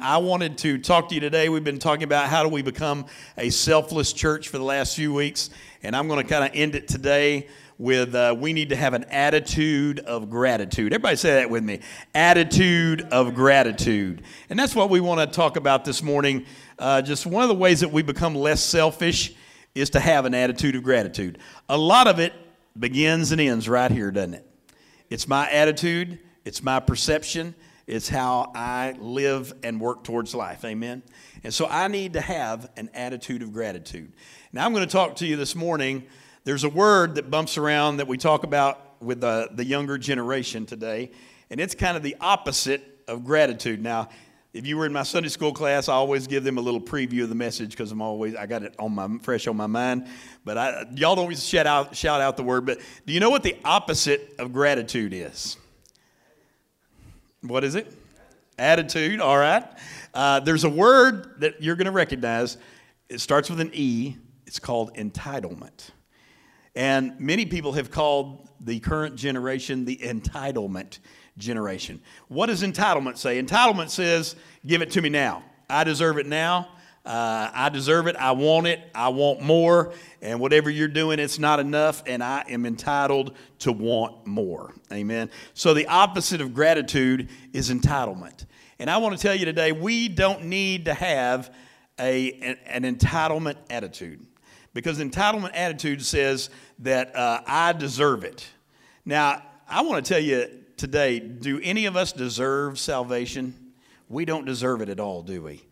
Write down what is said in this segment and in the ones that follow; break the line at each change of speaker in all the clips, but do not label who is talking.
I wanted to talk to you today. We've been talking about how do we become a selfless church for the last few weeks, and I'm going to kind of end it today with uh, we need to have an attitude of gratitude. Everybody say that with me attitude of gratitude. And that's what we want to talk about this morning. Uh, just one of the ways that we become less selfish is to have an attitude of gratitude. A lot of it begins and ends right here, doesn't it? It's my attitude, it's my perception it's how I live and work towards life. Amen. And so I need to have an attitude of gratitude. Now I'm going to talk to you this morning. There's a word that bumps around that we talk about with the, the younger generation today, and it's kind of the opposite of gratitude. Now, if you were in my Sunday school class, I always give them a little preview of the message because I'm always I got it on my fresh on my mind. But I, y'all don't always shout out shout out the word. But do you know what the opposite of gratitude is? What is it? Attitude, all right. Uh, there's a word that you're going to recognize. It starts with an E. It's called entitlement. And many people have called the current generation the entitlement generation. What does entitlement say? Entitlement says, give it to me now. I deserve it now. Uh, I deserve it. I want it. I want more. And whatever you're doing, it's not enough. And I am entitled to want more. Amen. So the opposite of gratitude is entitlement. And I want to tell you today, we don't need to have a, an, an entitlement attitude because entitlement attitude says that uh, I deserve it. Now, I want to tell you today do any of us deserve salvation? We don't deserve it at all, do we?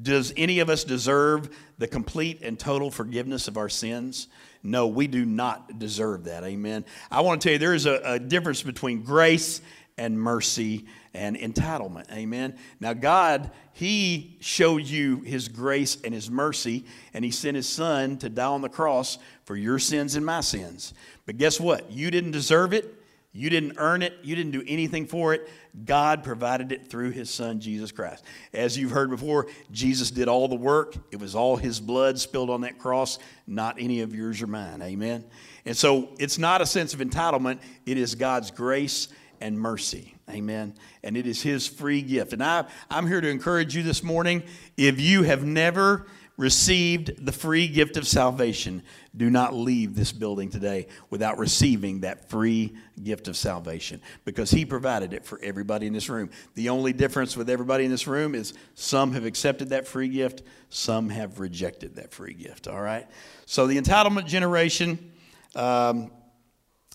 Does any of us deserve the complete and total forgiveness of our sins? No, we do not deserve that. Amen. I want to tell you there is a, a difference between grace and mercy and entitlement. Amen. Now, God, He showed you His grace and His mercy, and He sent His Son to die on the cross for your sins and my sins. But guess what? You didn't deserve it. You didn't earn it. You didn't do anything for it. God provided it through his son, Jesus Christ. As you've heard before, Jesus did all the work. It was all his blood spilled on that cross, not any of yours or mine. Amen. And so it's not a sense of entitlement, it is God's grace and mercy. Amen. And it is his free gift. And I, I'm here to encourage you this morning. If you have never received the free gift of salvation, do not leave this building today without receiving that free gift of salvation because He provided it for everybody in this room. The only difference with everybody in this room is some have accepted that free gift, some have rejected that free gift. All right? So, the entitlement generation, um,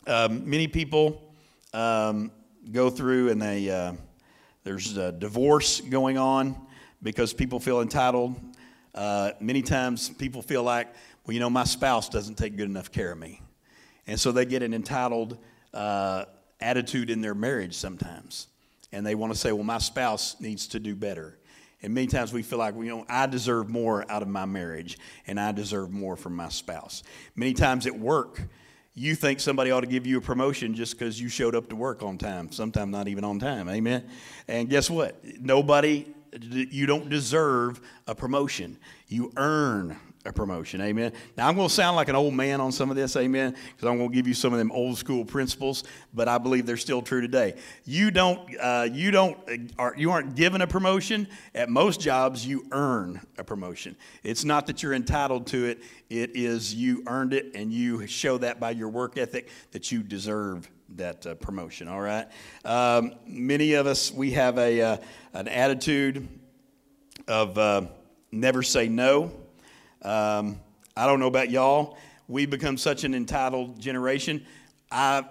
um, many people um, go through and they, uh, there's a divorce going on because people feel entitled uh, many times people feel like, well, you know, my spouse doesn't take good enough care of me. And so they get an entitled uh, attitude in their marriage sometimes. And they want to say, well, my spouse needs to do better. And many times we feel like, well, you know, I deserve more out of my marriage and I deserve more from my spouse. Many times at work, you think somebody ought to give you a promotion just because you showed up to work on time, sometimes not even on time. Amen. And guess what? Nobody you don't deserve a promotion. You earn a promotion. Amen. Now, I'm going to sound like an old man on some of this. Amen. Because I'm going to give you some of them old school principles, but I believe they're still true today. You don't, uh, you don't, are, you aren't given a promotion. At most jobs, you earn a promotion. It's not that you're entitled to it. It is you earned it, and you show that by your work ethic that you deserve that uh, promotion. All right. Um, many of us we have a uh, an attitude of uh, never say no. Um, I don't know about y'all. We become such an entitled generation. I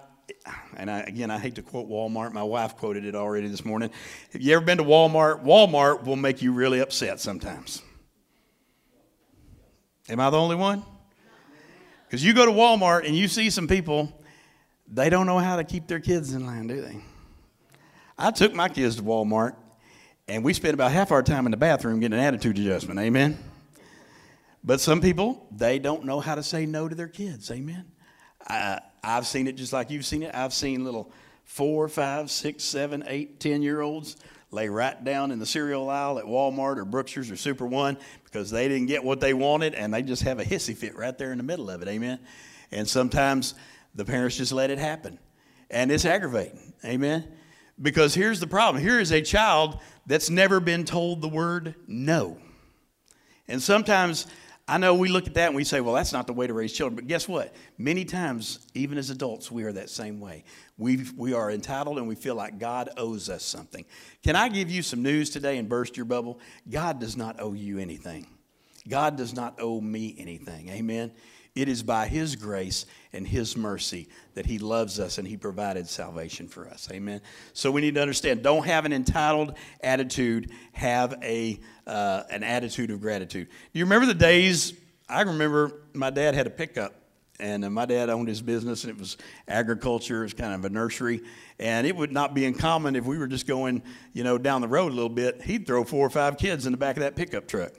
and I, again, I hate to quote Walmart. My wife quoted it already this morning. Have you ever been to Walmart? Walmart will make you really upset sometimes. Am I the only one? Because you go to Walmart and you see some people they don't know how to keep their kids in line, do they? I took my kids to Walmart, and we spent about half our time in the bathroom getting an attitude adjustment. Amen. But some people, they don't know how to say no to their kids. Amen. I, I've seen it just like you've seen it. I've seen little four, five, six, seven, eight, ten year olds lay right down in the cereal aisle at Walmart or Brookshire's or Super One because they didn't get what they wanted and they just have a hissy fit right there in the middle of it. Amen. And sometimes the parents just let it happen. And it's aggravating. Amen. Because here's the problem here is a child that's never been told the word no. And sometimes I know we look at that and we say, well, that's not the way to raise children. But guess what? Many times, even as adults, we are that same way. we we are entitled and we feel like God owes us something. Can I give you some news today and burst your bubble? God does not owe you anything. God does not owe me anything. Amen. It is by His grace and His mercy that He loves us and He provided salvation for us. Amen. So we need to understand don't have an entitled attitude, have a, uh, an attitude of gratitude. Do you remember the days? I remember my dad had a pickup. And uh, my dad owned his business, and it was agriculture. It was kind of a nursery, and it would not be uncommon if we were just going, you know, down the road a little bit. He'd throw four or five kids in the back of that pickup truck.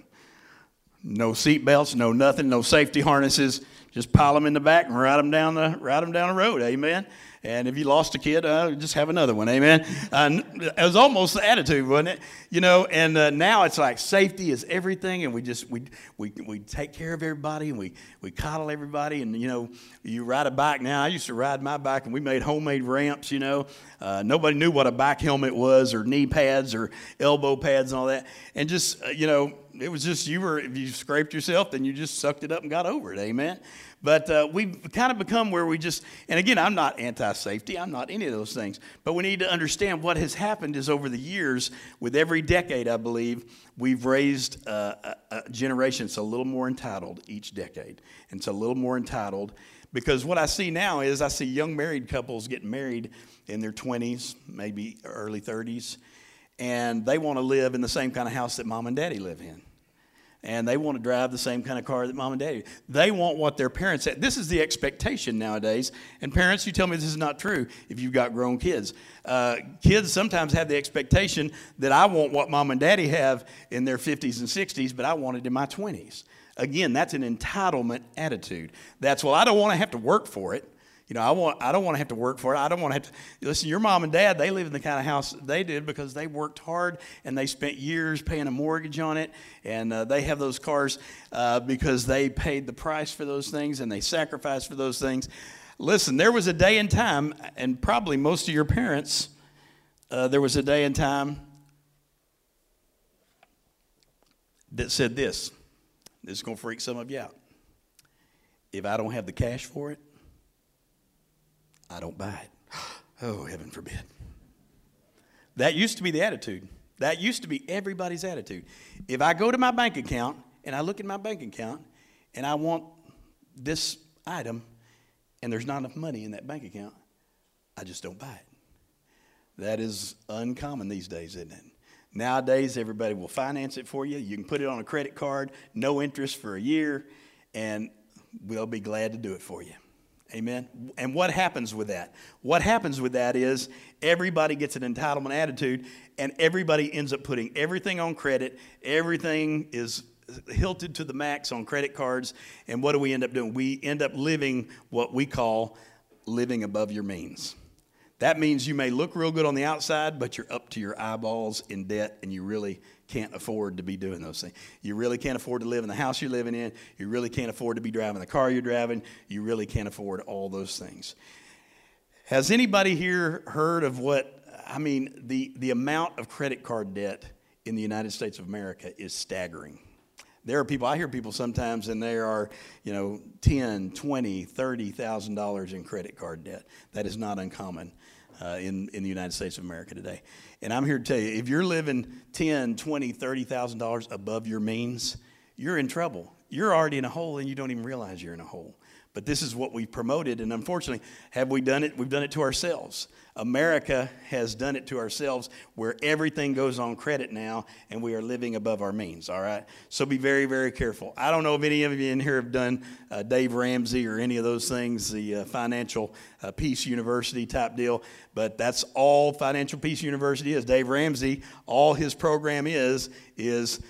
No seat belts, no nothing, no safety harnesses. Just pile them in the back and ride them down the ride them down the road. Amen. And if you lost a kid, uh, just have another one. Amen. It was almost the attitude, wasn't it? You know. And uh, now it's like safety is everything, and we just we we we take care of everybody, and we we coddle everybody. And you know, you ride a bike now. I used to ride my bike, and we made homemade ramps. You know, uh, nobody knew what a bike helmet was, or knee pads, or elbow pads, and all that. And just uh, you know it was just you were if you scraped yourself then you just sucked it up and got over it amen? But uh, we've kind of become where we just and again i'm not anti-safety i'm not any of those things but we need to understand what has happened is over the years with every decade i believe we've raised uh, a, a generation that's a little more entitled each decade and it's a little more entitled because what i see now is i see young married couples getting married in their 20s maybe early 30s and they want to live in the same kind of house that mom and daddy live in and they want to drive the same kind of car that mom and daddy. They want what their parents had. This is the expectation nowadays. And parents, you tell me this is not true if you've got grown kids. Uh, kids sometimes have the expectation that I want what mom and daddy have in their 50s and 60s, but I want it in my 20s. Again, that's an entitlement attitude. That's, well, I don't want to have to work for it. You know, I want I don't want to have to work for it. I don't want to have to listen. Your mom and dad they live in the kind of house they did because they worked hard and they spent years paying a mortgage on it, and uh, they have those cars uh, because they paid the price for those things and they sacrificed for those things. Listen, there was a day and time, and probably most of your parents, uh, there was a day and time that said this. This is going to freak some of you out. If I don't have the cash for it, I don't buy it. Oh, heaven forbid. That used to be the attitude. That used to be everybody's attitude. If I go to my bank account and I look at my bank account and I want this item and there's not enough money in that bank account, I just don't buy it. That is uncommon these days, isn't it? Nowadays, everybody will finance it for you. You can put it on a credit card, no interest for a year, and we'll be glad to do it for you. Amen. And what happens with that? What happens with that is everybody gets an entitlement attitude and everybody ends up putting everything on credit. Everything is hilted to the max on credit cards. And what do we end up doing? We end up living what we call living above your means. That means you may look real good on the outside, but you're up to your eyeballs in debt and you really can't afford to be doing those things. You really can't afford to live in the house you're living in. You really can't afford to be driving the car you're driving. You really can't afford all those things. Has anybody here heard of what, I mean, the, the amount of credit card debt in the United States of America is staggering. There are people, I hear people sometimes, and they are, you know, 10, 20, 30,000 dollars in credit card debt. That is not uncommon uh, in, in the United States of America today. And I'm here to tell you, if you're living 10, 20, 30,000 dollars above your means, you're in trouble. You're already in a hole and you don't even realize you're in a hole. But this is what we've promoted, and unfortunately, have we done it? We've done it to ourselves. America has done it to ourselves where everything goes on credit now, and we are living above our means, all right? So be very, very careful. I don't know if any of you in here have done uh, Dave Ramsey or any of those things, the uh, Financial uh, Peace University type deal, but that's all Financial Peace University is. Dave Ramsey, all his program is, is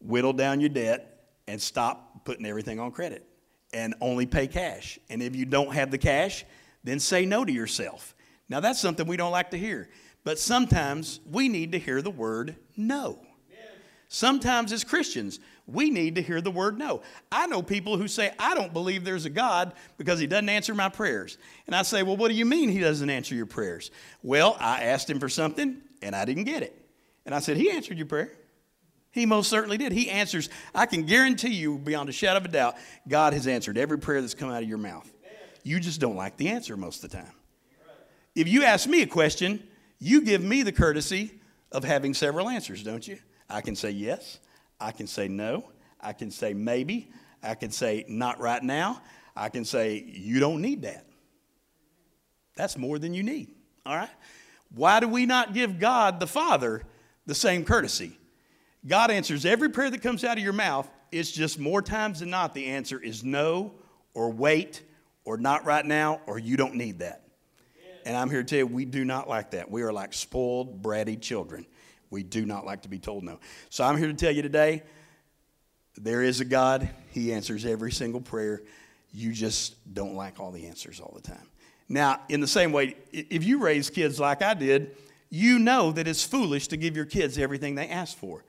whittle down your debt and stop putting everything on credit and only pay cash. And if you don't have the cash, then say no to yourself. Now, that's something we don't like to hear. But sometimes we need to hear the word no. Sometimes as Christians, we need to hear the word no. I know people who say, I don't believe there's a God because he doesn't answer my prayers. And I say, Well, what do you mean he doesn't answer your prayers? Well, I asked him for something and I didn't get it. And I said, He answered your prayer. He most certainly did. He answers. I can guarantee you, beyond a shadow of a doubt, God has answered every prayer that's come out of your mouth. You just don't like the answer most of the time. If you ask me a question, you give me the courtesy of having several answers, don't you? I can say yes. I can say no. I can say maybe. I can say not right now. I can say you don't need that. That's more than you need. All right? Why do we not give God the Father the same courtesy? God answers every prayer that comes out of your mouth. It's just more times than not the answer is no or wait or not right now or you don't need that. And I'm here to tell you, we do not like that. We are like spoiled, bratty children. We do not like to be told no. So I'm here to tell you today there is a God. He answers every single prayer. You just don't like all the answers all the time. Now, in the same way, if you raise kids like I did, you know that it's foolish to give your kids everything they ask for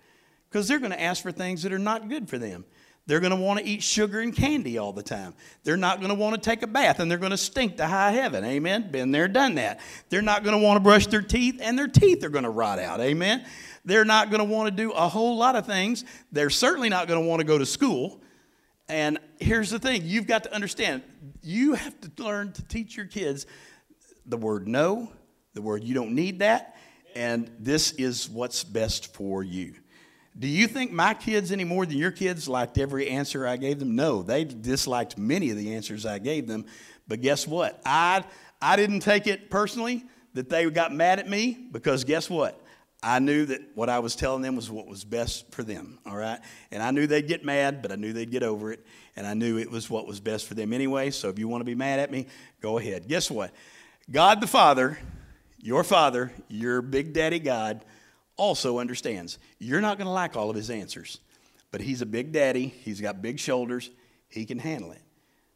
because they're going to ask for things that are not good for them. They're going to want to eat sugar and candy all the time. They're not going to want to take a bath and they're going to stink to high heaven. Amen. Been there, done that. They're not going to want to brush their teeth and their teeth are going to rot out. Amen. They're not going to want to do a whole lot of things. They're certainly not going to want to go to school. And here's the thing you've got to understand you have to learn to teach your kids the word no, the word you don't need that, and this is what's best for you. Do you think my kids any more than your kids liked every answer I gave them? No, they disliked many of the answers I gave them. But guess what? I, I didn't take it personally that they got mad at me because guess what? I knew that what I was telling them was what was best for them, all right? And I knew they'd get mad, but I knew they'd get over it. And I knew it was what was best for them anyway. So if you want to be mad at me, go ahead. Guess what? God the Father, your Father, your Big Daddy God, also understands you're not going to like all of his answers, but he's a big daddy. He's got big shoulders. He can handle it.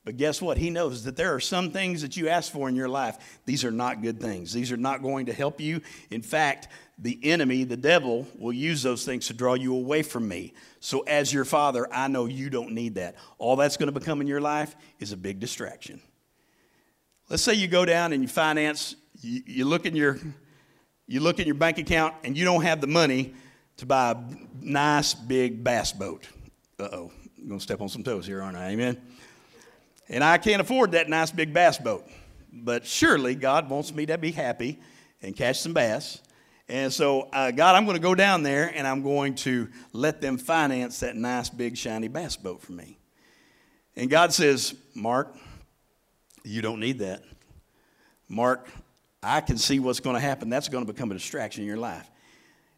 But guess what? He knows that there are some things that you ask for in your life. These are not good things. These are not going to help you. In fact, the enemy, the devil, will use those things to draw you away from me. So, as your father, I know you don't need that. All that's going to become in your life is a big distraction. Let's say you go down and you finance, you, you look in your you look in your bank account and you don't have the money to buy a nice big bass boat. Uh oh, I'm going to step on some toes here, aren't I? Amen. And I can't afford that nice big bass boat. But surely God wants me to be happy and catch some bass. And so, uh, God, I'm going to go down there and I'm going to let them finance that nice big shiny bass boat for me. And God says, Mark, you don't need that. Mark, I can see what's going to happen. That's going to become a distraction in your life.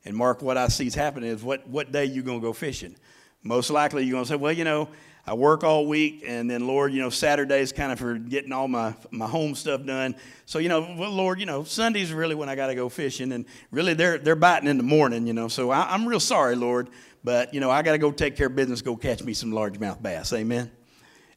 And Mark, what I see is happening is what, what day you going to go fishing? Most likely you're going to say, well, you know, I work all week, and then Lord, you know, Saturday's kind of for getting all my my home stuff done. So you know, well, Lord, you know, Sunday's really when I got to go fishing, and really they're they're biting in the morning, you know. So I, I'm real sorry, Lord, but you know, I got to go take care of business, go catch me some largemouth bass. Amen.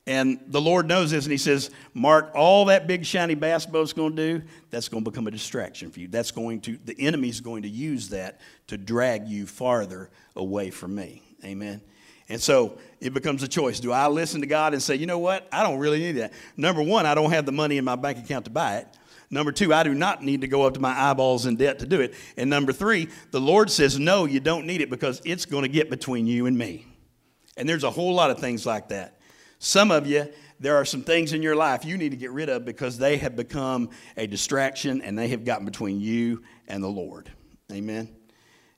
And the Lord knows this, and He says, Mark, all that big shiny bass boat's going to do, that's going to become a distraction for you. That's going to, the enemy's going to use that to drag you farther away from me. Amen. And so it becomes a choice. Do I listen to God and say, you know what? I don't really need that. Number one, I don't have the money in my bank account to buy it. Number two, I do not need to go up to my eyeballs in debt to do it. And number three, the Lord says, no, you don't need it because it's going to get between you and me. And there's a whole lot of things like that. Some of you, there are some things in your life you need to get rid of because they have become a distraction and they have gotten between you and the Lord. Amen.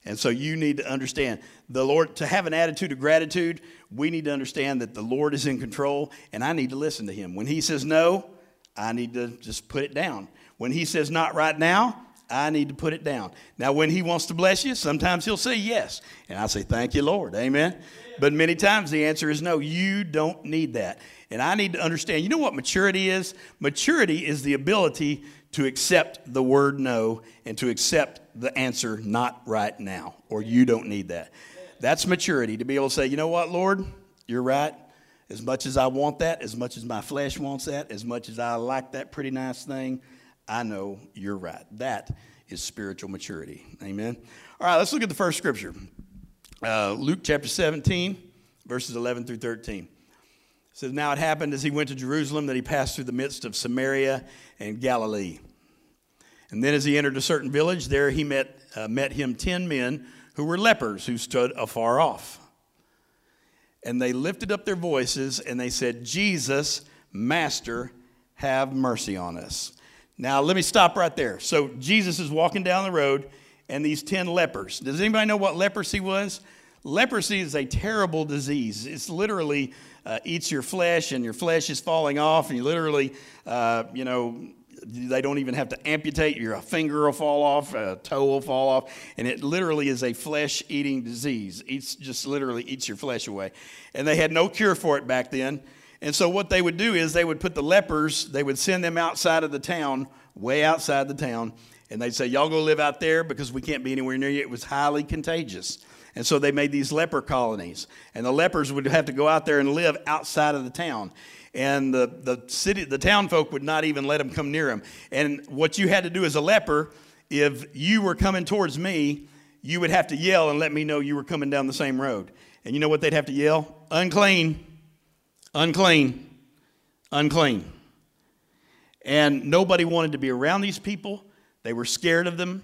And so you need to understand the Lord, to have an attitude of gratitude, we need to understand that the Lord is in control and I need to listen to Him. When He says no, I need to just put it down. When He says not right now, I need to put it down. Now, when He wants to bless you, sometimes He'll say yes. And I say, Thank you, Lord. Amen. But many times the answer is no, you don't need that. And I need to understand you know what maturity is? Maturity is the ability to accept the word no and to accept the answer not right now, or you don't need that. That's maturity to be able to say, you know what, Lord, you're right. As much as I want that, as much as my flesh wants that, as much as I like that pretty nice thing, I know you're right. That is spiritual maturity. Amen. All right, let's look at the first scripture. uh, Luke chapter 17, verses 11 through 13. It says, Now it happened as he went to Jerusalem that he passed through the midst of Samaria and Galilee. And then as he entered a certain village, there he met, uh, met him ten men who were lepers who stood afar off. And they lifted up their voices and they said, Jesus, Master, have mercy on us. Now, let me stop right there. So, Jesus is walking down the road, and these 10 lepers. Does anybody know what leprosy was? Leprosy is a terrible disease. It's literally uh, eats your flesh, and your flesh is falling off, and you literally, uh, you know, they don't even have to amputate. Your finger will fall off, a toe will fall off, and it literally is a flesh-eating disease. Eats just literally eats your flesh away, and they had no cure for it back then. And so what they would do is they would put the lepers, they would send them outside of the town, way outside the town, and they'd say, Y'all go live out there because we can't be anywhere near you. It was highly contagious. And so they made these leper colonies. And the lepers would have to go out there and live outside of the town. And the, the city, the town folk would not even let them come near them. And what you had to do as a leper, if you were coming towards me, you would have to yell and let me know you were coming down the same road. And you know what they'd have to yell? Unclean unclean, unclean. And nobody wanted to be around these people. They were scared of them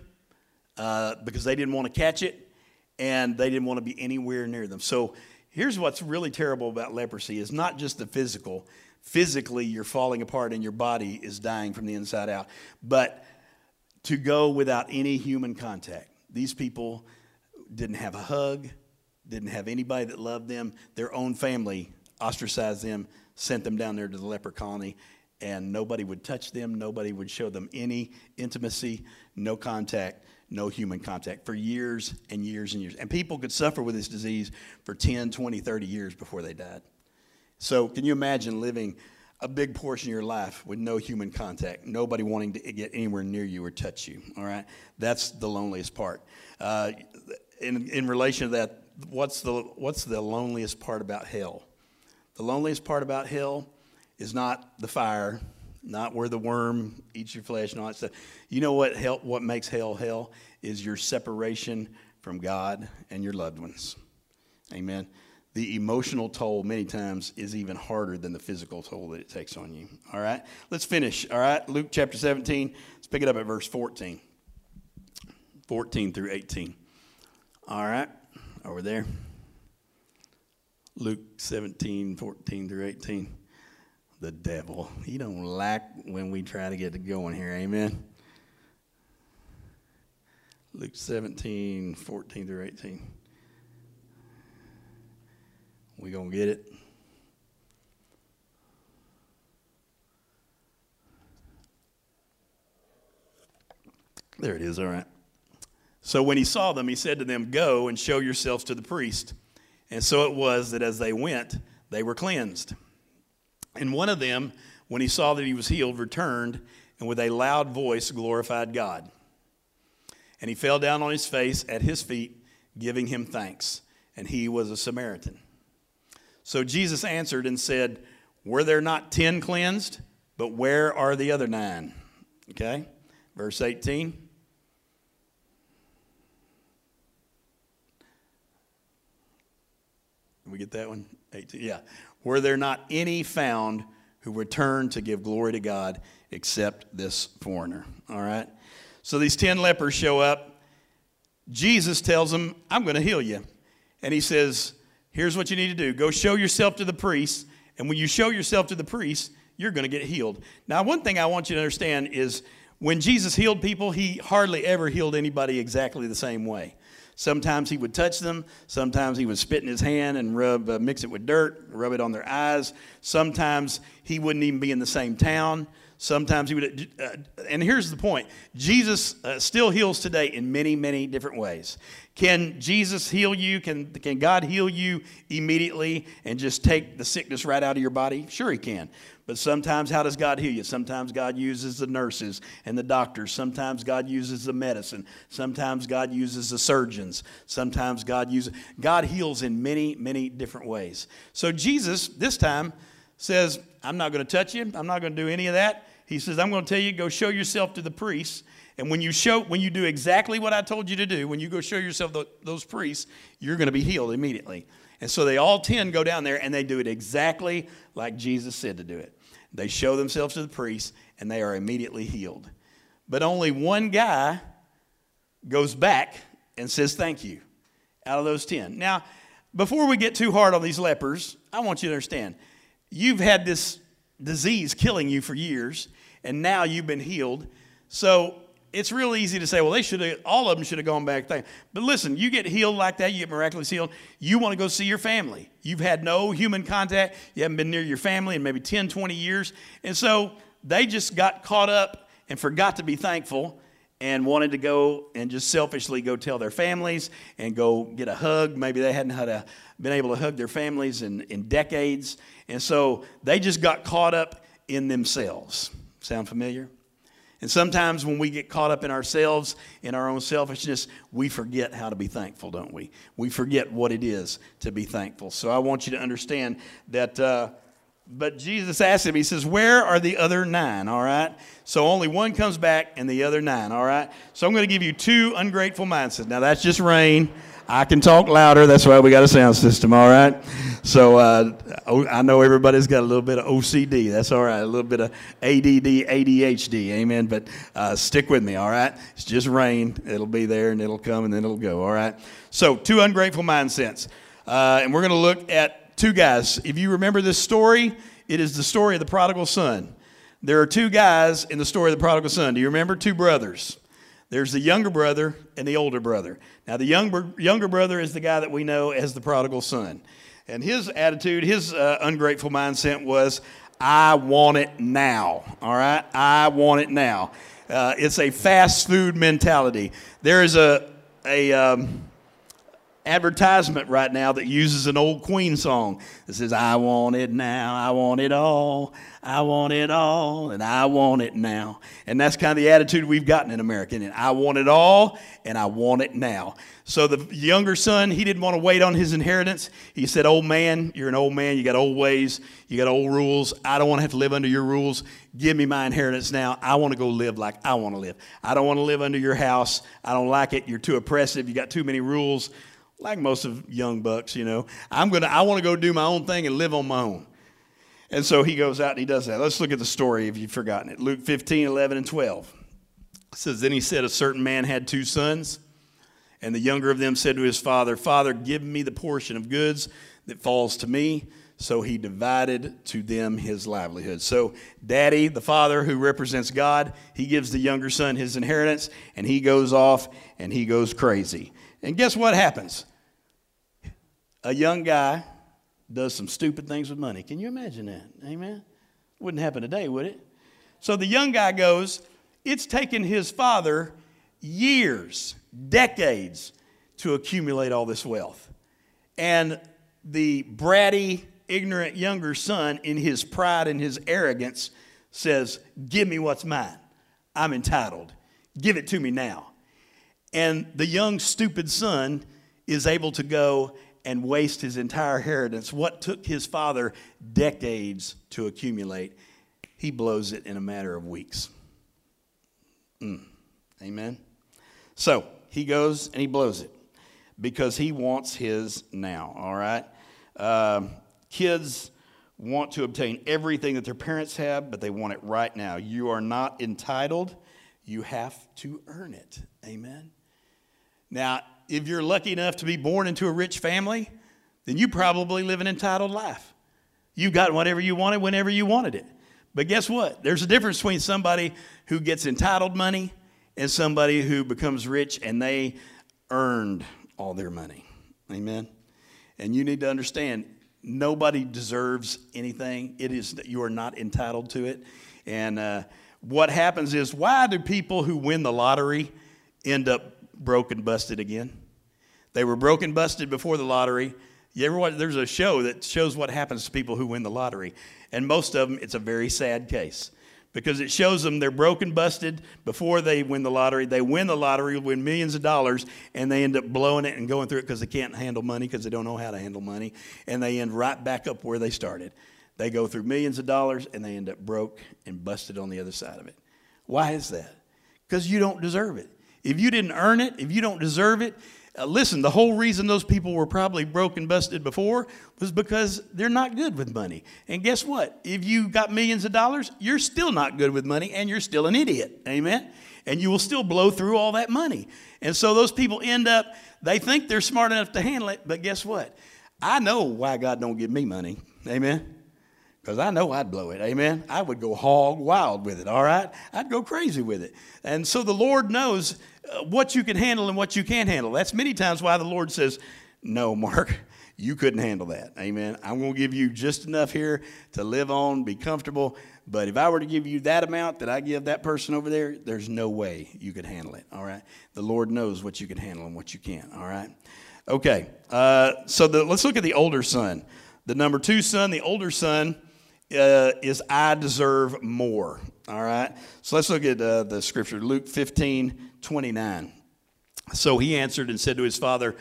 uh, because they didn't want to catch it and they didn't want to be anywhere near them. So here's what's really terrible about leprosy is not just the physical. Physically, you're falling apart and your body is dying from the inside out. But to go without any human contact. These people didn't have a hug, didn't have anybody that loved them. Their own family ostracized them, sent them down there to the leper colony, and nobody would touch them. Nobody would show them any intimacy, no contact, no human contact for years and years and years. And people could suffer with this disease for 10, 20, 30 years before they died. So, can you imagine living a big portion of your life with no human contact, nobody wanting to get anywhere near you or touch you? All right? That's the loneliest part. Uh, in, in relation to that, what's the, what's the loneliest part about hell? The loneliest part about hell is not the fire, not where the worm eats your flesh and all that stuff. You know what hell, what makes hell hell is your separation from God and your loved ones. Amen. The emotional toll many times is even harder than the physical toll that it takes on you. All right? Let's finish. All right? Luke chapter 17. Let's pick it up at verse 14. 14 through 18. All right? Over there. Luke 17, 14 through 18. The devil. He don't like when we try to get it going here. Amen. Luke 17, 14 through 18. We to get it? There it is, all right. So when he saw them, he said to them, Go and show yourselves to the priest. And so it was that as they went, they were cleansed. And one of them, when he saw that he was healed, returned and with a loud voice glorified God. And he fell down on his face at his feet, giving him thanks. And he was a Samaritan. So Jesus answered and said, Were there not ten cleansed? But where are the other nine? Okay, verse 18. We get that one? 18. Yeah. Were there not any found who returned to give glory to God except this foreigner? All right. So these 10 lepers show up. Jesus tells them, I'm going to heal you. And he says, Here's what you need to do go show yourself to the priest. And when you show yourself to the priest, you're going to get healed. Now, one thing I want you to understand is when Jesus healed people, he hardly ever healed anybody exactly the same way. Sometimes he would touch them. Sometimes he would spit in his hand and rub, uh, mix it with dirt, rub it on their eyes. Sometimes he wouldn't even be in the same town. Sometimes he would, uh, and here's the point Jesus uh, still heals today in many, many different ways. Can Jesus heal you? Can, can God heal you immediately and just take the sickness right out of your body? Sure, He can. But sometimes, how does God heal you? Sometimes God uses the nurses and the doctors. Sometimes God uses the medicine. Sometimes God uses the surgeons. Sometimes God uses, God heals in many, many different ways. So Jesus, this time, says, I'm not going to touch you. I'm not going to do any of that. He says, I'm going to tell you, go show yourself to the priests. And when you show, when you do exactly what I told you to do, when you go show yourself those priests, you're going to be healed immediately. And so they all 10 go down there and they do it exactly like Jesus said to do it. They show themselves to the priests and they are immediately healed. But only one guy goes back and says thank you out of those 10. Now, before we get too hard on these lepers, I want you to understand you've had this disease killing you for years, and now you've been healed. So it's real easy to say, well, they should have, all of them should have gone back there. But listen, you get healed like that, you get miraculously healed, you want to go see your family. You've had no human contact, you haven't been near your family in maybe 10, 20 years. And so they just got caught up and forgot to be thankful and wanted to go and just selfishly go tell their families and go get a hug. Maybe they hadn't had a, been able to hug their families in, in decades. And so they just got caught up in themselves. Sound familiar? And sometimes when we get caught up in ourselves, in our own selfishness, we forget how to be thankful, don't we? We forget what it is to be thankful. So I want you to understand that. Uh, but Jesus asked him, He says, Where are the other nine? All right? So only one comes back and the other nine. All right? So I'm going to give you two ungrateful mindsets. Now that's just rain. I can talk louder. That's why we got a sound system. All right? So uh, I know everybody's got a little bit of OCD. That's all right. A little bit of ADD, ADHD. Amen. But uh, stick with me. All right? It's just rain. It'll be there and it'll come and then it'll go. All right? So, two ungrateful mindsets. Uh, and we're going to look at two guys. If you remember this story, it is the story of the prodigal son. There are two guys in the story of the prodigal son. Do you remember? Two brothers. There's the younger brother and the older brother. Now, the younger, younger brother is the guy that we know as the prodigal son. And his attitude, his uh, ungrateful mindset was, I want it now. All right? I want it now. Uh, it's a fast food mentality. There is a, a, um, advertisement right now that uses an old Queen song that says, I want it now, I want it all, I want it all, and I want it now. And that's kind of the attitude we've gotten in America. And I want it all, and I want it now. So the younger son, he didn't want to wait on his inheritance. He said, Old man, you're an old man, you got old ways, you got old rules. I don't want to have to live under your rules. Give me my inheritance now. I want to go live like I want to live. I don't want to live under your house. I don't like it. You're too oppressive. You got too many rules like most of young bucks, you know. I'm gonna I want to go do my own thing and live on my own. And so he goes out and he does that. Let's look at the story if you've forgotten it. Luke 15, 11, and 12. It says, Then he said, A certain man had two sons, and the younger of them said to his father, Father, give me the portion of goods that falls to me. So he divided to them his livelihood. So, daddy, the father who represents God, he gives the younger son his inheritance, and he goes off and he goes crazy. And guess what happens? A young guy does some stupid things with money. Can you imagine that? Amen? Wouldn't happen today, would it? So the young guy goes, it's taken his father years, decades to accumulate all this wealth. And the bratty, ignorant younger son, in his pride and his arrogance, says, Give me what's mine. I'm entitled. Give it to me now. And the young, stupid son is able to go and waste his entire inheritance. What took his father decades to accumulate, he blows it in a matter of weeks. Mm. Amen. So he goes and he blows it because he wants his now, all right? Uh, kids want to obtain everything that their parents have, but they want it right now. You are not entitled, you have to earn it. Amen. Now, if you're lucky enough to be born into a rich family, then you probably live an entitled life. You got whatever you wanted whenever you wanted it. But guess what? There's a difference between somebody who gets entitled money and somebody who becomes rich and they earned all their money. Amen. And you need to understand nobody deserves anything. It is you are not entitled to it. And uh, what happens is, why do people who win the lottery end up broken, busted again. They were broken, busted before the lottery. You ever watch, there's a show that shows what happens to people who win the lottery. And most of them, it's a very sad case because it shows them they're broken, busted before they win the lottery. They win the lottery, win millions of dollars, and they end up blowing it and going through it because they can't handle money because they don't know how to handle money. And they end right back up where they started. They go through millions of dollars and they end up broke and busted on the other side of it. Why is that? because you don't deserve it. If you didn't earn it, if you don't deserve it, uh, listen, the whole reason those people were probably broke and busted before was because they're not good with money. And guess what? If you got millions of dollars, you're still not good with money and you're still an idiot. Amen? And you will still blow through all that money. And so those people end up, they think they're smart enough to handle it, but guess what? I know why God don't give me money. Amen? Because I know I'd blow it. Amen? I would go hog wild with it, all right? I'd go crazy with it. And so the Lord knows what you can handle and what you can't handle. That's many times why the Lord says, No, Mark, you couldn't handle that. Amen. I'm going to give you just enough here to live on, be comfortable. But if I were to give you that amount that I give that person over there, there's no way you could handle it. All right. The Lord knows what you can handle and what you can't. All right. Okay. Uh, so the, let's look at the older son. The number two son, the older son, uh, is I deserve more. All right. So let's look at uh, the scripture, Luke 15, 29. So he answered and said to his father,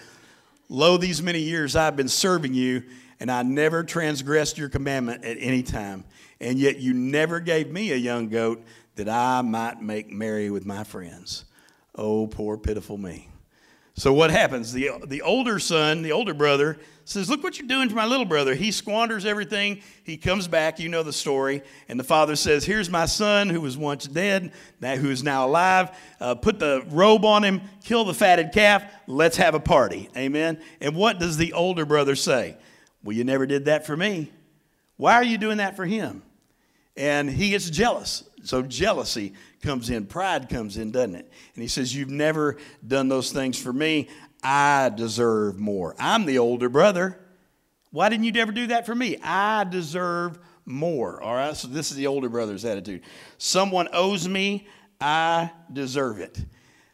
Lo, these many years I've been serving you, and I never transgressed your commandment at any time. And yet you never gave me a young goat that I might make merry with my friends. Oh, poor, pitiful me. So what happens? The, the older son, the older brother, says, Look what you're doing to my little brother. He squanders everything. He comes back. You know the story. And the father says, Here's my son who was once dead, who is now alive. Uh, put the robe on him, kill the fatted calf. Let's have a party. Amen. And what does the older brother say? Well, you never did that for me. Why are you doing that for him? And he gets jealous. So jealousy comes in, pride comes in, doesn't it? And he says, You've never done those things for me. I deserve more. I'm the older brother. Why didn't you ever do that for me? I deserve more. All right, so this is the older brother's attitude. Someone owes me, I deserve it.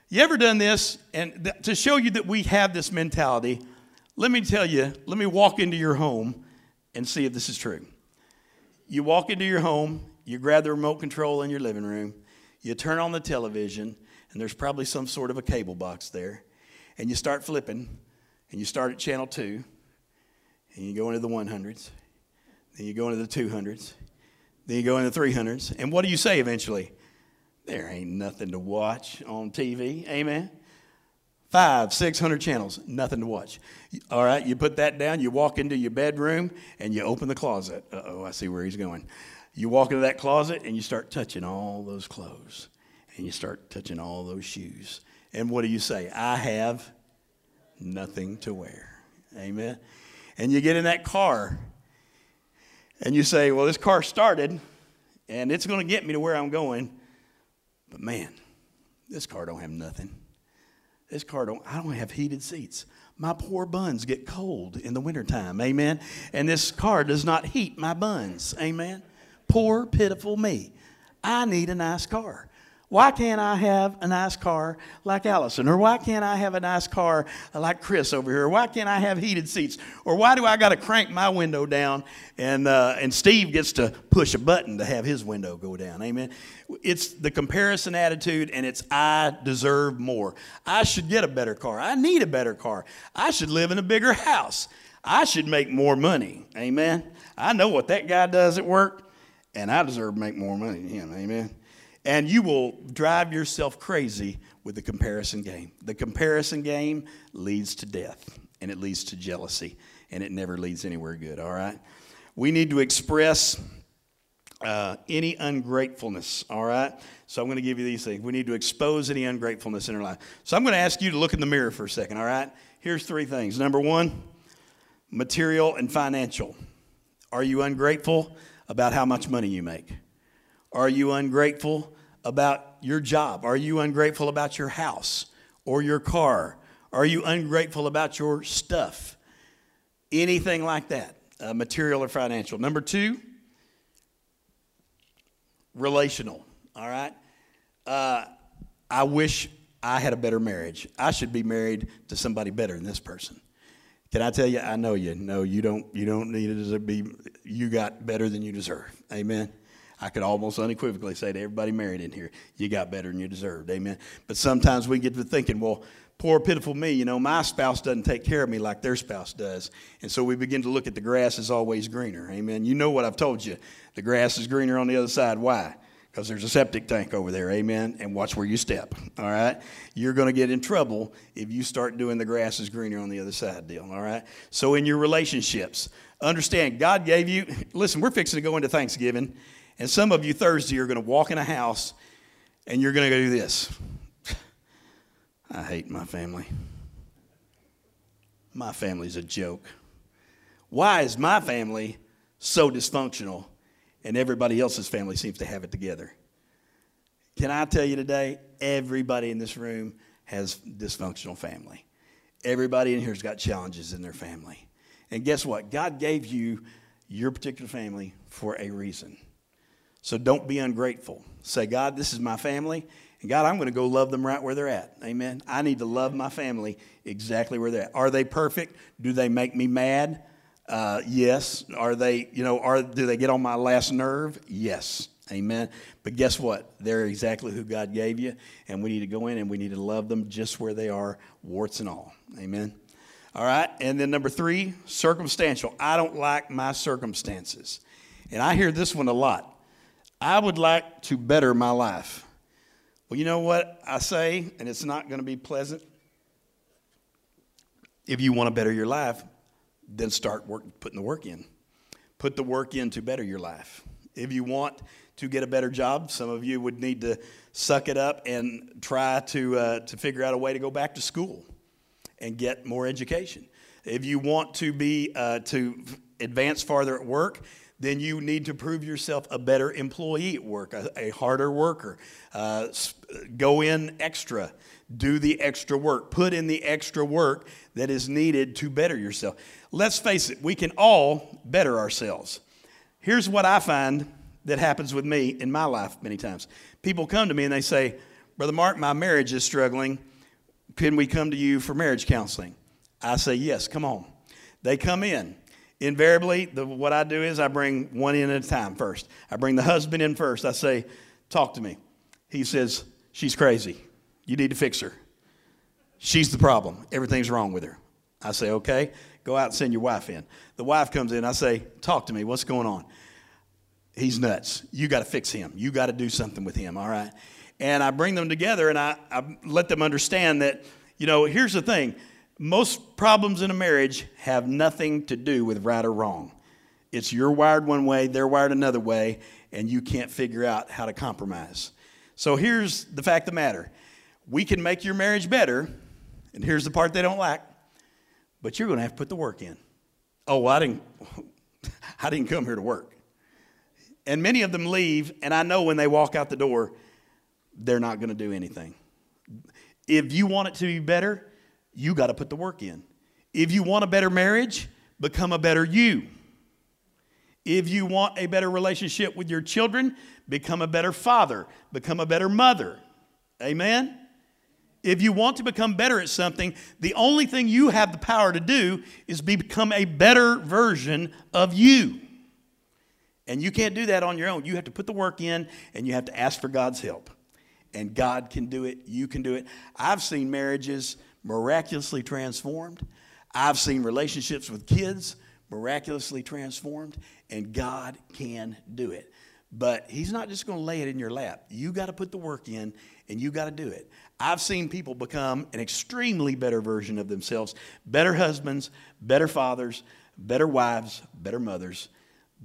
You ever done this? And th- to show you that we have this mentality, let me tell you, let me walk into your home and see if this is true. You walk into your home, you grab the remote control in your living room, you turn on the television, and there's probably some sort of a cable box there and you start flipping, and you start at channel two, and you go into the 100s, then you go into the 200s, then you go into the 300s, and what do you say eventually? There ain't nothing to watch on TV. Amen. Five, six hundred channels, nothing to watch. All right, you put that down, you walk into your bedroom, and you open the closet. Uh oh, I see where he's going. You walk into that closet, and you start touching all those clothes, and you start touching all those shoes, and what do you say? I have nothing to wear. Amen. And you get in that car and you say, Well, this car started and it's going to get me to where I'm going. But man, this car don't have nothing. This car don't, I don't have heated seats. My poor buns get cold in the wintertime. Amen. And this car does not heat my buns. Amen. Poor, pitiful me. I need a nice car. Why can't I have a nice car like Allison? Or why can't I have a nice car like Chris over here? Why can't I have heated seats? Or why do I got to crank my window down and, uh, and Steve gets to push a button to have his window go down? Amen. It's the comparison attitude and it's I deserve more. I should get a better car. I need a better car. I should live in a bigger house. I should make more money. Amen. I know what that guy does at work and I deserve to make more money than him. Amen and you will drive yourself crazy with the comparison game. The comparison game leads to death, and it leads to jealousy, and it never leads anywhere good, all right? We need to express uh, any ungratefulness, all right? So I'm going to give you these things. We need to expose any ungratefulness in our life. So I'm going to ask you to look in the mirror for a second, all right? Here's three things. Number one, material and financial. Are you ungrateful about how much money you make? Are you ungrateful about your job? Are you ungrateful about your house or your car? Are you ungrateful about your stuff? Anything like that, uh, material or financial. Number two, relational. All right? Uh, I wish I had a better marriage. I should be married to somebody better than this person. Can I tell you? I know you. No, you don't. You don't need to be. You got better than you deserve. Amen. I could almost unequivocally say to everybody married in here, you got better than you deserved. Amen. But sometimes we get to thinking, well, poor, pitiful me, you know, my spouse doesn't take care of me like their spouse does. And so we begin to look at the grass is always greener. Amen. You know what I've told you. The grass is greener on the other side. Why? Because there's a septic tank over there, amen? And watch where you step, all right? You're going to get in trouble if you start doing the grass is greener on the other side deal, all right? So, in your relationships, understand God gave you, listen, we're fixing to go into Thanksgiving, and some of you Thursday are going to walk in a house and you're going to do this. I hate my family. My family's a joke. Why is my family so dysfunctional and everybody else's family seems to have it together? Can I tell you today, everybody in this room has dysfunctional family. Everybody in here's got challenges in their family. And guess what? God gave you your particular family for a reason. So don't be ungrateful. Say, God, this is my family, and God, I'm going to go love them right where they're at. Amen. I need to love my family exactly where they're at. Are they perfect? Do they make me mad? Uh, yes. Are they, you know, are do they get on my last nerve? Yes. Amen. But guess what? They're exactly who God gave you, and we need to go in and we need to love them just where they are, warts and all. Amen. All right. And then number three, circumstantial. I don't like my circumstances. And I hear this one a lot. I would like to better my life. Well, you know what I say, and it's not going to be pleasant. If you want to better your life, then start work, putting the work in. Put the work in to better your life. If you want to get a better job, some of you would need to suck it up and try to, uh, to figure out a way to go back to school and get more education. If you want to be uh, to advance farther at work, then you need to prove yourself a better employee at work, a, a harder worker. Uh, go in extra, do the extra work, put in the extra work that is needed to better yourself. Let's face it, we can all better ourselves. Here's what I find that happens with me in my life many times. People come to me and they say, Brother Mark, my marriage is struggling. Can we come to you for marriage counseling? I say, Yes, come on. They come in invariably, the, what I do is I bring one in at a time first. I bring the husband in first. I say, Talk to me. He says, She's crazy. You need to fix her. She's the problem. Everything's wrong with her. I say, Okay, go out and send your wife in. The wife comes in. I say, Talk to me. What's going on? He's nuts. You got to fix him. You got to do something with him, all right? And I bring them together and I, I let them understand that, you know, here's the thing most problems in a marriage have nothing to do with right or wrong. It's you're wired one way, they're wired another way, and you can't figure out how to compromise. So here's the fact of the matter we can make your marriage better, and here's the part they don't like, but you're going to have to put the work in. Oh, well, I didn't, I didn't come here to work. And many of them leave, and I know when they walk out the door, they're not going to do anything. If you want it to be better, you got to put the work in. If you want a better marriage, become a better you. If you want a better relationship with your children, become a better father, become a better mother. Amen? If you want to become better at something, the only thing you have the power to do is become a better version of you. And you can't do that on your own. You have to put the work in and you have to ask for God's help. And God can do it. You can do it. I've seen marriages miraculously transformed. I've seen relationships with kids miraculously transformed, and God can do it. But He's not just going to lay it in your lap. You got to put the work in, and you got to do it. I've seen people become an extremely better version of themselves better husbands, better fathers, better wives, better mothers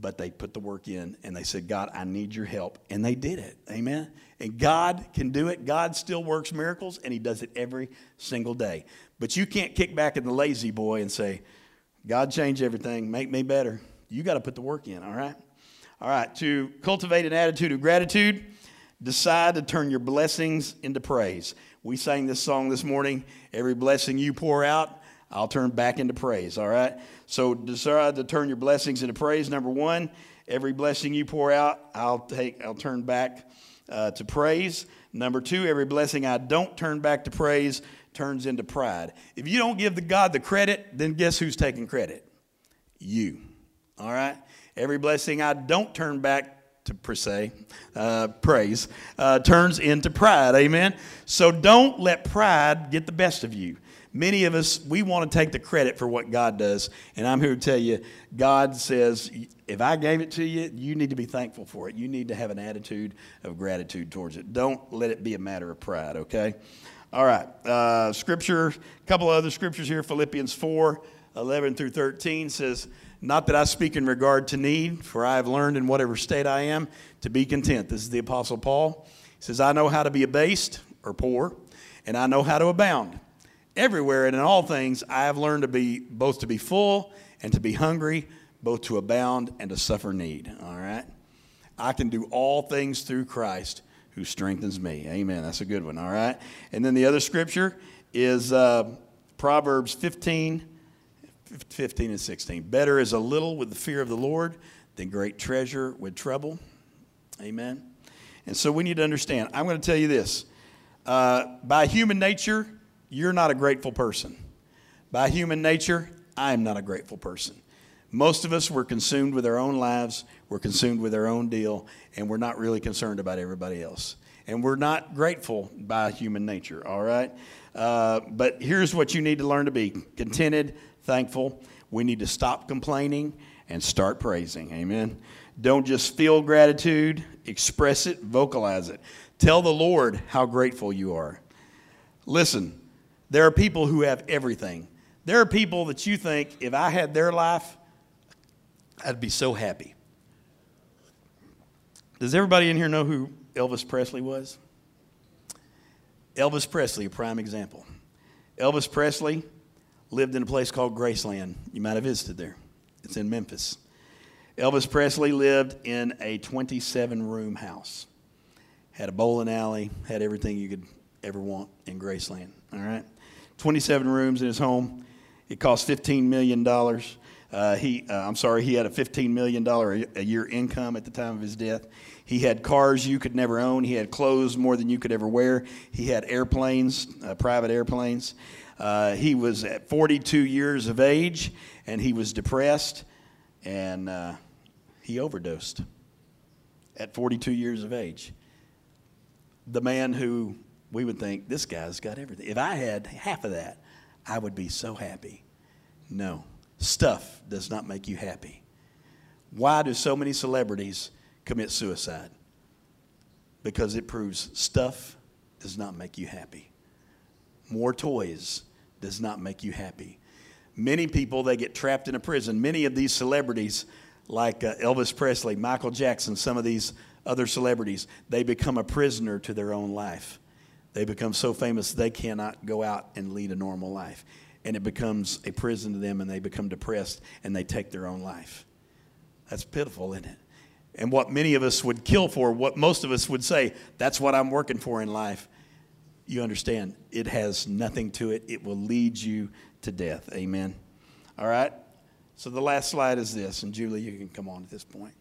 but they put the work in and they said, God, I need your help. And they did it. Amen. And God can do it. God still works miracles and He does it every single day. But you can't kick back in the La-Z-Boy and say, God, change everything, make me better. You got to put the work in, all right? All right, to cultivate an attitude of gratitude, decide to turn your blessings into praise. We sang this song this morning. Every blessing you pour out, I'll turn back into praise, all right? So decide to turn your blessings into praise. Number one, every blessing you pour out, I'll take, I'll turn back uh, to praise. Number two, every blessing I don't turn back to praise turns into pride. If you don't give the God the credit, then guess who's taking credit? You. All right? Every blessing I don't turn back to per se, uh, praise, uh, turns into pride. Amen? So don't let pride get the best of you. Many of us, we want to take the credit for what God does. And I'm here to tell you, God says, if I gave it to you, you need to be thankful for it. You need to have an attitude of gratitude towards it. Don't let it be a matter of pride, okay? All right. Uh, scripture, a couple of other scriptures here. Philippians 4 11 through 13 says, Not that I speak in regard to need, for I have learned in whatever state I am to be content. This is the Apostle Paul. He says, I know how to be abased or poor, and I know how to abound. Everywhere and in all things, I have learned to be both to be full and to be hungry, both to abound and to suffer need. All right? I can do all things through Christ who strengthens me. Amen. That's a good one. All right? And then the other scripture is uh, Proverbs 15, 15 and 16. Better is a little with the fear of the Lord than great treasure with trouble. Amen. And so we need to understand. I'm going to tell you this. Uh, by human nature, you're not a grateful person. By human nature, I'm not a grateful person. Most of us, we're consumed with our own lives, we're consumed with our own deal, and we're not really concerned about everybody else. And we're not grateful by human nature, all right? Uh, but here's what you need to learn to be contented, thankful. We need to stop complaining and start praising. Amen. Don't just feel gratitude, express it, vocalize it. Tell the Lord how grateful you are. Listen, there are people who have everything. There are people that you think, if I had their life, I'd be so happy. Does everybody in here know who Elvis Presley was? Elvis Presley, a prime example. Elvis Presley lived in a place called Graceland. You might have visited there, it's in Memphis. Elvis Presley lived in a 27 room house, had a bowling alley, had everything you could ever want in Graceland. All right? 27 rooms in his home. It cost $15 million. Uh, he, uh, I'm sorry, he had a $15 million a year income at the time of his death. He had cars you could never own. He had clothes more than you could ever wear. He had airplanes, uh, private airplanes. Uh, he was at 42 years of age and he was depressed and uh, he overdosed at 42 years of age. The man who we would think this guy's got everything. If I had half of that, I would be so happy. No, stuff does not make you happy. Why do so many celebrities commit suicide? Because it proves stuff does not make you happy. More toys does not make you happy. Many people, they get trapped in a prison. Many of these celebrities, like uh, Elvis Presley, Michael Jackson, some of these other celebrities, they become a prisoner to their own life. They become so famous they cannot go out and lead a normal life. And it becomes a prison to them, and they become depressed and they take their own life. That's pitiful, isn't it? And what many of us would kill for, what most of us would say, that's what I'm working for in life. You understand, it has nothing to it. It will lead you to death. Amen. All right? So the last slide is this, and Julie, you can come on at this point.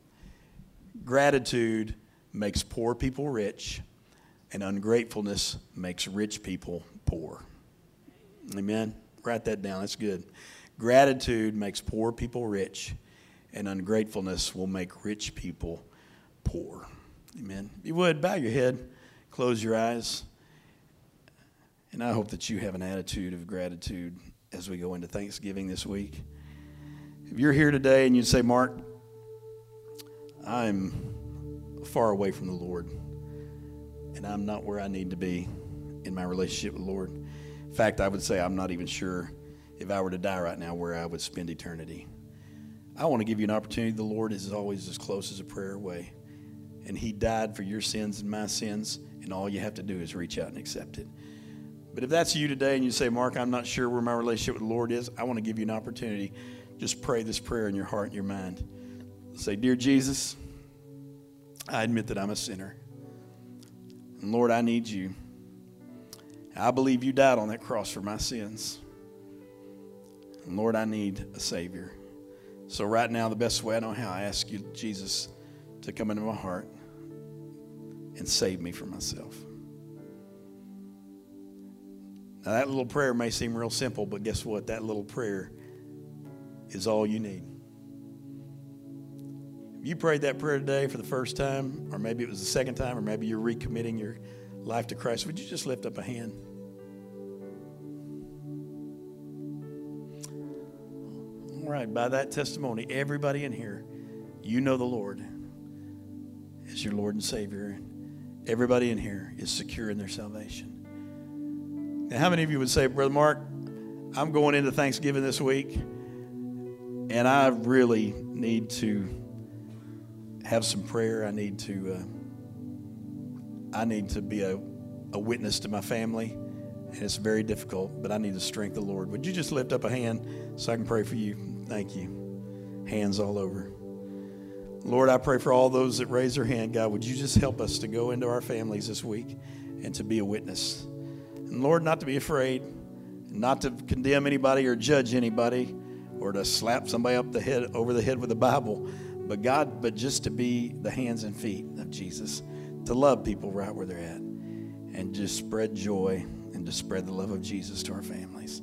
Gratitude makes poor people rich and ungratefulness makes rich people poor. Amen. Write that down. That's good. Gratitude makes poor people rich, and ungratefulness will make rich people poor. Amen. If you would, bow your head, close your eyes. And I hope that you have an attitude of gratitude as we go into Thanksgiving this week. If you're here today and you say, Mark, I'm far away from the Lord and I'm not where I need to be in my relationship with the Lord. In fact, I would say I'm not even sure if I were to die right now where I would spend eternity. I want to give you an opportunity. The Lord is always as close as a prayer away. And He died for your sins and my sins, and all you have to do is reach out and accept it. But if that's you today and you say, Mark, I'm not sure where my relationship with the Lord is, I want to give you an opportunity. Just pray this prayer in your heart and your mind. Say, Dear Jesus, I admit that I'm a sinner. And Lord, I need you. I believe you died on that cross for my sins. And Lord, I need a Savior. So, right now, the best way I know how, I ask you, Jesus, to come into my heart and save me from myself. Now, that little prayer may seem real simple, but guess what? That little prayer is all you need If you prayed that prayer today for the first time, or maybe it was the second time, or maybe you're recommitting your life to Christ, would you just lift up a hand? right, by that testimony, everybody in here, you know the Lord as your Lord and Savior. Everybody in here is secure in their salvation. Now, how many of you would say, Brother Mark, I'm going into Thanksgiving this week, and I really need to have some prayer. I need to, uh, I need to be a, a witness to my family, and it's very difficult. But I need the strength of the Lord. Would you just lift up a hand so I can pray for you? Thank you. Hands all over. Lord, I pray for all those that raise their hand. God, would you just help us to go into our families this week and to be a witness? And Lord, not to be afraid not to condemn anybody or judge anybody or to slap somebody up the head over the head with the Bible, but God, but just to be the hands and feet of Jesus, to love people right where they're at, and just spread joy and to spread the love of Jesus to our families.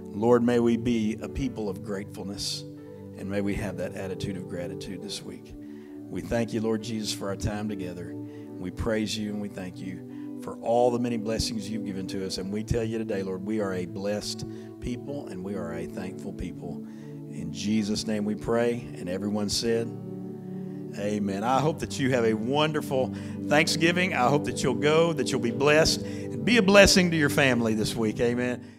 Lord, may we be a people of gratefulness, and may we have that attitude of gratitude this week. We thank you, Lord Jesus, for our time together. We praise you and we thank you for all the many blessings you've given to us. And we tell you today, Lord, we are a blessed people and we are a thankful people. In Jesus' name we pray. And everyone said, Amen. I hope that you have a wonderful Thanksgiving. I hope that you'll go, that you'll be blessed, and be a blessing to your family this week. Amen.